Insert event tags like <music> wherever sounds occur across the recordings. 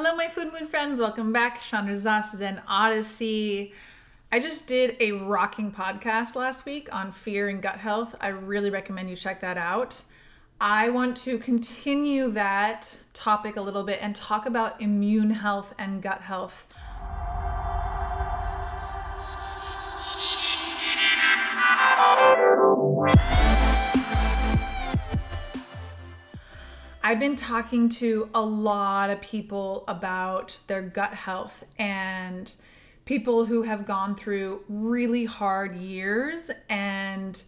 Hello, my food moon friends. Welcome back. Chandra Zas is Zen Odyssey. I just did a rocking podcast last week on fear and gut health. I really recommend you check that out. I want to continue that topic a little bit and talk about immune health and gut health. I've been talking to a lot of people about their gut health and people who have gone through really hard years and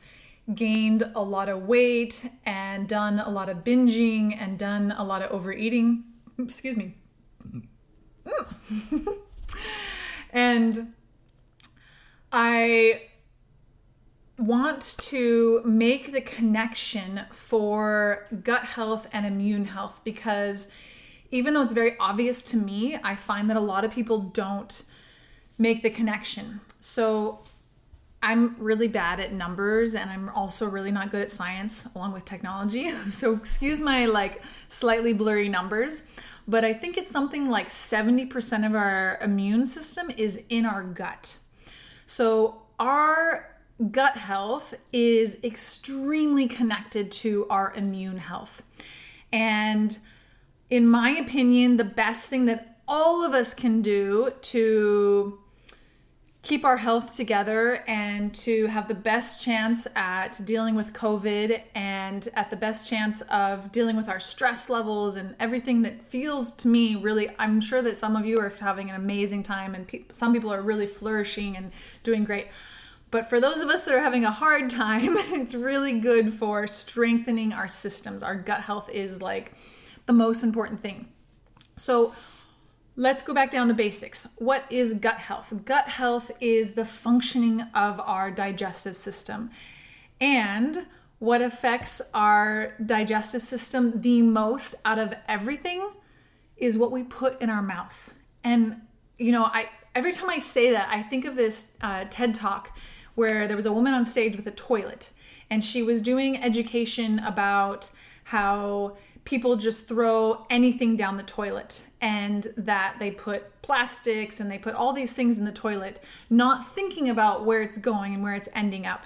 gained a lot of weight and done a lot of binging and done a lot of overeating. Excuse me. <laughs> and I want to make the connection for gut health and immune health because even though it's very obvious to me, I find that a lot of people don't make the connection. So I'm really bad at numbers and I'm also really not good at science along with technology. <laughs> So excuse my like slightly blurry numbers, but I think it's something like 70% of our immune system is in our gut. So our gut health is extremely connected to our immune health. And in my opinion, the best thing that all of us can do to keep our health together and to have the best chance at dealing with COVID and at the best chance of dealing with our stress levels and everything that feels to me really. I'm sure that some of you are having an amazing time and pe- some people are really flourishing and doing great. But for those of us that are having a hard time, <laughs> it's really good for strengthening our systems. Our gut health is like the most important thing. So, let's go back down to basics. What is gut health? Gut health is the functioning of our digestive system. And what affects our digestive system the most out of everything is what we put in our mouth. And, you know, I every time I say that, I think of this uh, TED talk where there was a woman on stage with a toilet and she was doing education about how people just throw anything down the toilet and that they put plastics and they put all these things in the toilet, not thinking about where it's going and where it's ending up.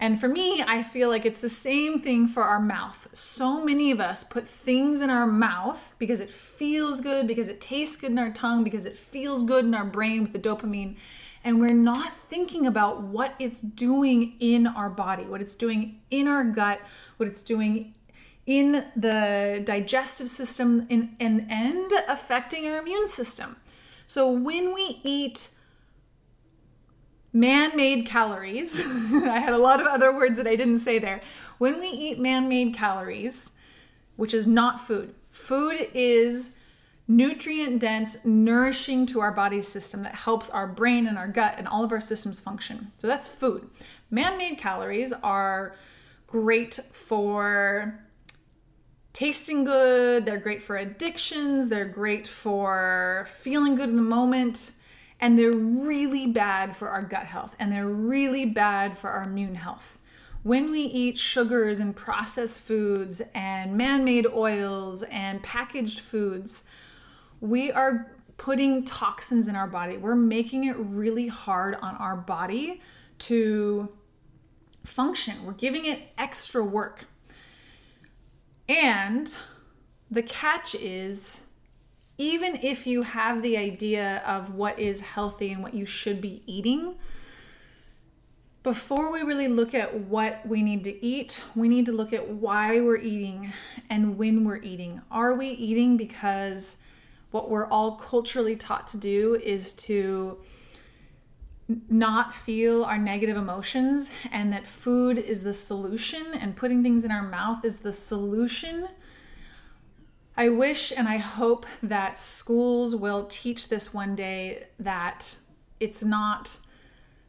And for me, I feel like it's the same thing for our mouth. So many of us put things in our mouth because it feels good, because it tastes good in our tongue, because it feels good in our brain with the dopamine and we're not thinking about what it's doing in our body, what it's doing in our gut, what it's doing in the digestive system and, and, and affecting our immune system. So when we eat man made calories, <laughs> I had a lot of other words that I didn't say there. When we eat man made calories, which is not food, food is nutrient dense, nourishing to our body system that helps our brain and our gut and all of our systems function. So that's food. Man made calories are great for tasting good, they're great for addictions, they're great for feeling good in the moment. And they're really bad for our gut health and they're really bad for our immune health when we eat sugars and processed foods and man made oils and packaged foods, we are putting toxins in our body. We're making it really hard on our body to function. We're giving it extra work. And the catch is even if you have the idea of what is healthy and what you should be eating, before we really look at what we need to eat, we need to look at why we're eating and when we're eating. Are we eating because what we're all culturally taught to do is to not feel our negative emotions and that food is the solution and putting things in our mouth is the solution. I wish and I hope that schools will teach this one day that it's not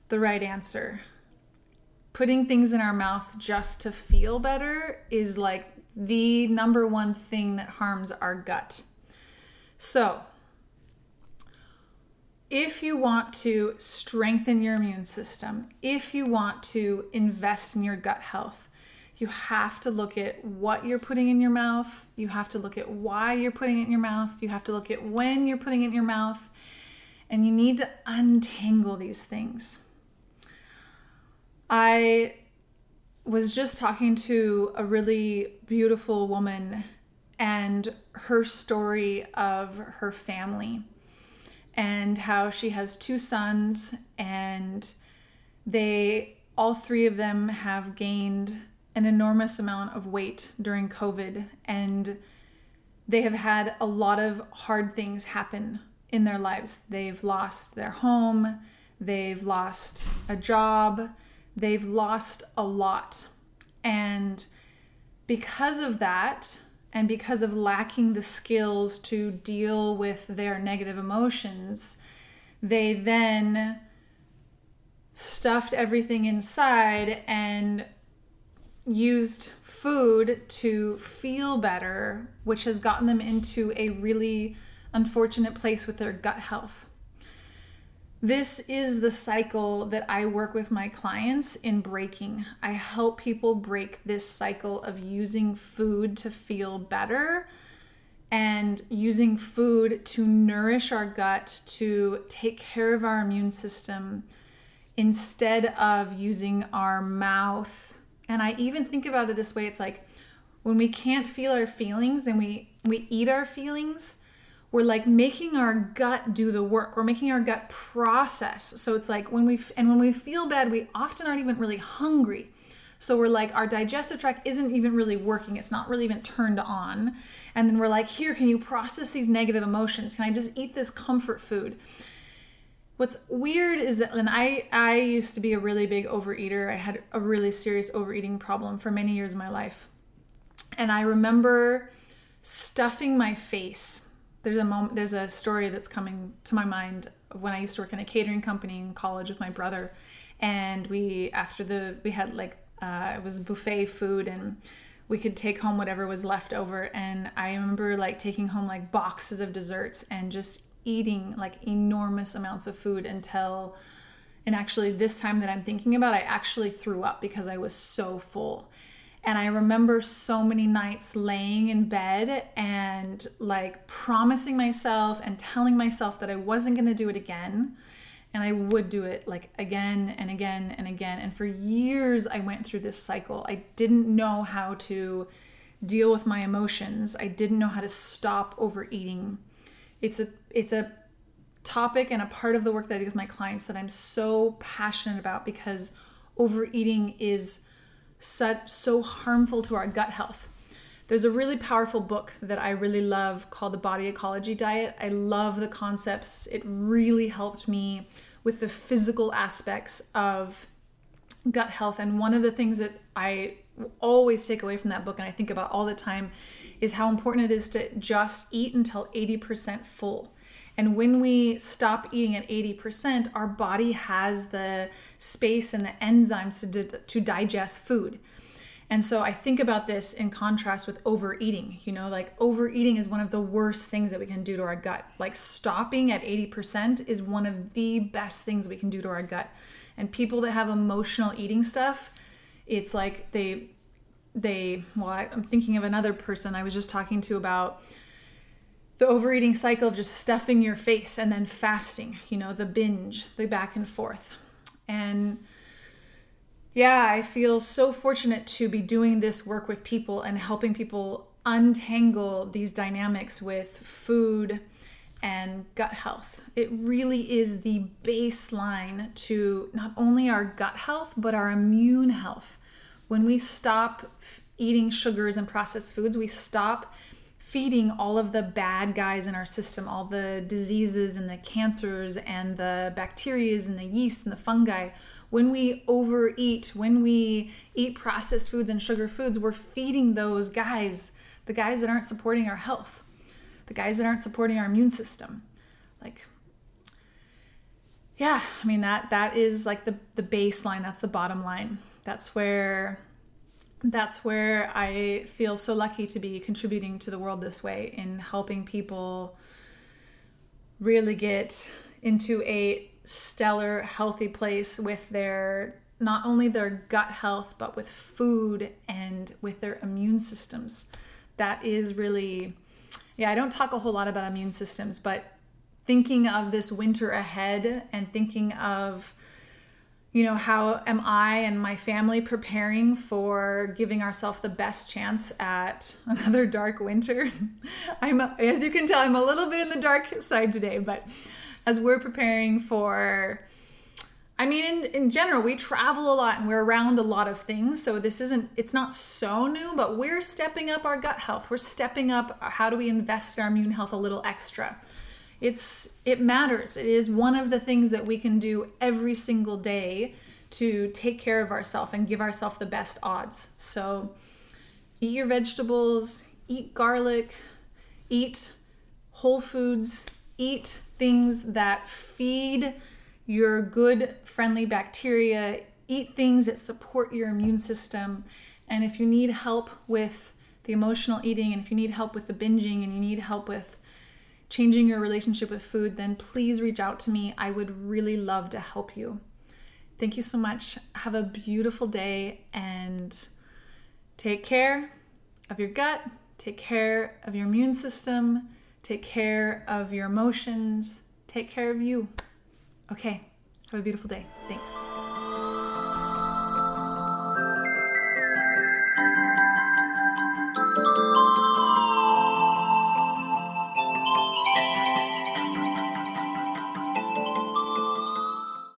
the right answer. Putting things in our mouth just to feel better is like the number one thing that harms our gut. So, if you want to strengthen your immune system, if you want to invest in your gut health, You have to look at what you're putting in your mouth. You have to look at why you're putting it in your mouth. You have to look at when you're putting it in your mouth. And you need to untangle these things. I was just talking to a really beautiful woman and her story of her family and how she has two sons and they all three of them have gained an enormous amount of weight during COVID and they have had a lot of hard things happen in their lives. They've lost their home, they've lost a job, they've lost a lot. And because of that, and because of lacking the skills to deal with their negative emotions, they then stuffed everything inside and used food to feel better, which has gotten them into a really unfortunate place with their gut health. This is the cycle that I work with my clients in breaking. I help people break this cycle of using food to feel better and using food to nourish our gut, to take care of our immune system, instead of using our mouth and I even think about it this way it's like when we can't feel our feelings and we we eat our feelings, we're like making our gut do the work. We're making our gut process. So it's like when we and when we feel bad, we often aren't even really hungry. So we're like our digestive tract isn't even really working. It's not really even turned on. And then we're like, "Here, can you process these negative emotions? Can I just eat this comfort food?" what's weird is that and I I used to be a really big overeater. I had a really serious overeating problem for many years of my life. And I remember stuffing my face. There's a moment there's a story that's coming to my mind when I used to work in a catering company in college with my brother and we after the we had like uh, it was buffet food and we could take home whatever was left over and i remember like taking home like boxes of desserts and just eating like enormous amounts of food until and actually this time that I'm thinking about I actually threw up because I was so full. And I remember so many nights laying in bed and like promising myself and telling myself that I wasn't going to do it again. And I would do it like again and again and again. And for years, I went through this cycle. I didn't know how to deal with my emotions, I didn't know how to stop overeating it's a it's a topic and a part of the work that I do with my clients that I'm so passionate about because overeating is such so harmful to our gut health. There's a really powerful book that I really love called The Body Ecology Diet. I love the concepts. It really helped me with the physical aspects of gut health. And one of the things that I always take away from that book and I think about all the time is how important it is to just eat until 80% full. And when we stop eating at 80%, our body has the space and the enzymes to, di- to digest food. And so I think about this in contrast with overeating. You know, like overeating is one of the worst things that we can do to our gut. Like stopping at 80% is one of the best things we can do to our gut. And people that have emotional eating stuff, it's like they they well I, i'm thinking of another person i was just talking to about the overeating cycle of just stuffing your face and then fasting you know the binge the back and forth and yeah i feel so fortunate to be doing this work with people and helping people untangle these dynamics with food and gut health. It really is the baseline to not only our gut health, but our immune health. When we stop eating sugars and processed foods, we stop feeding all of the bad guys in our system, all the diseases and the cancers and the bacterias and the yeast and the fungi. When we overeat, when we eat processed foods and sugar foods, we're feeding those guys, the guys that aren't supporting our health, the guys that aren't supporting our immune system. Like yeah, I mean that that is like the the baseline, that's the bottom line that's where that's where I feel so lucky to be contributing to the world this way in helping people really get into a stellar healthy place with their not only their gut health, but with food and with their immune systems. That is really, yeah, I don't talk a whole lot about immune systems, but thinking of this winter ahead and thinking of you know how am i and my family preparing for giving ourselves the best chance at <laughs> another dark winter <laughs> i'm as you can tell i'm a little bit in the dark side today but as we're preparing for I mean, in, in general, we travel a lot and we're around a lot of things. So this isn't, it's not so new, but we're stepping up our gut health. We're stepping up how do we invest in our immune health a little extra. It's, it matters. It is one of the things that we can do every single day to take care of ourselves and give ourselves the best odds. So eat your vegetables, eat garlic, eat whole foods, eat things that feed your good, friendly bacteria, eat things that support your immune system. And if you need help with the emotional eating, and if you need help with the binging, and you need help with changing your relationship with food, then please reach out to me. I would really love to help you. Thank you so much. Have a beautiful day and take care of your gut, take care of your immune system, take care of your emotions, take care of you. Okay, have a beautiful day. Thanks.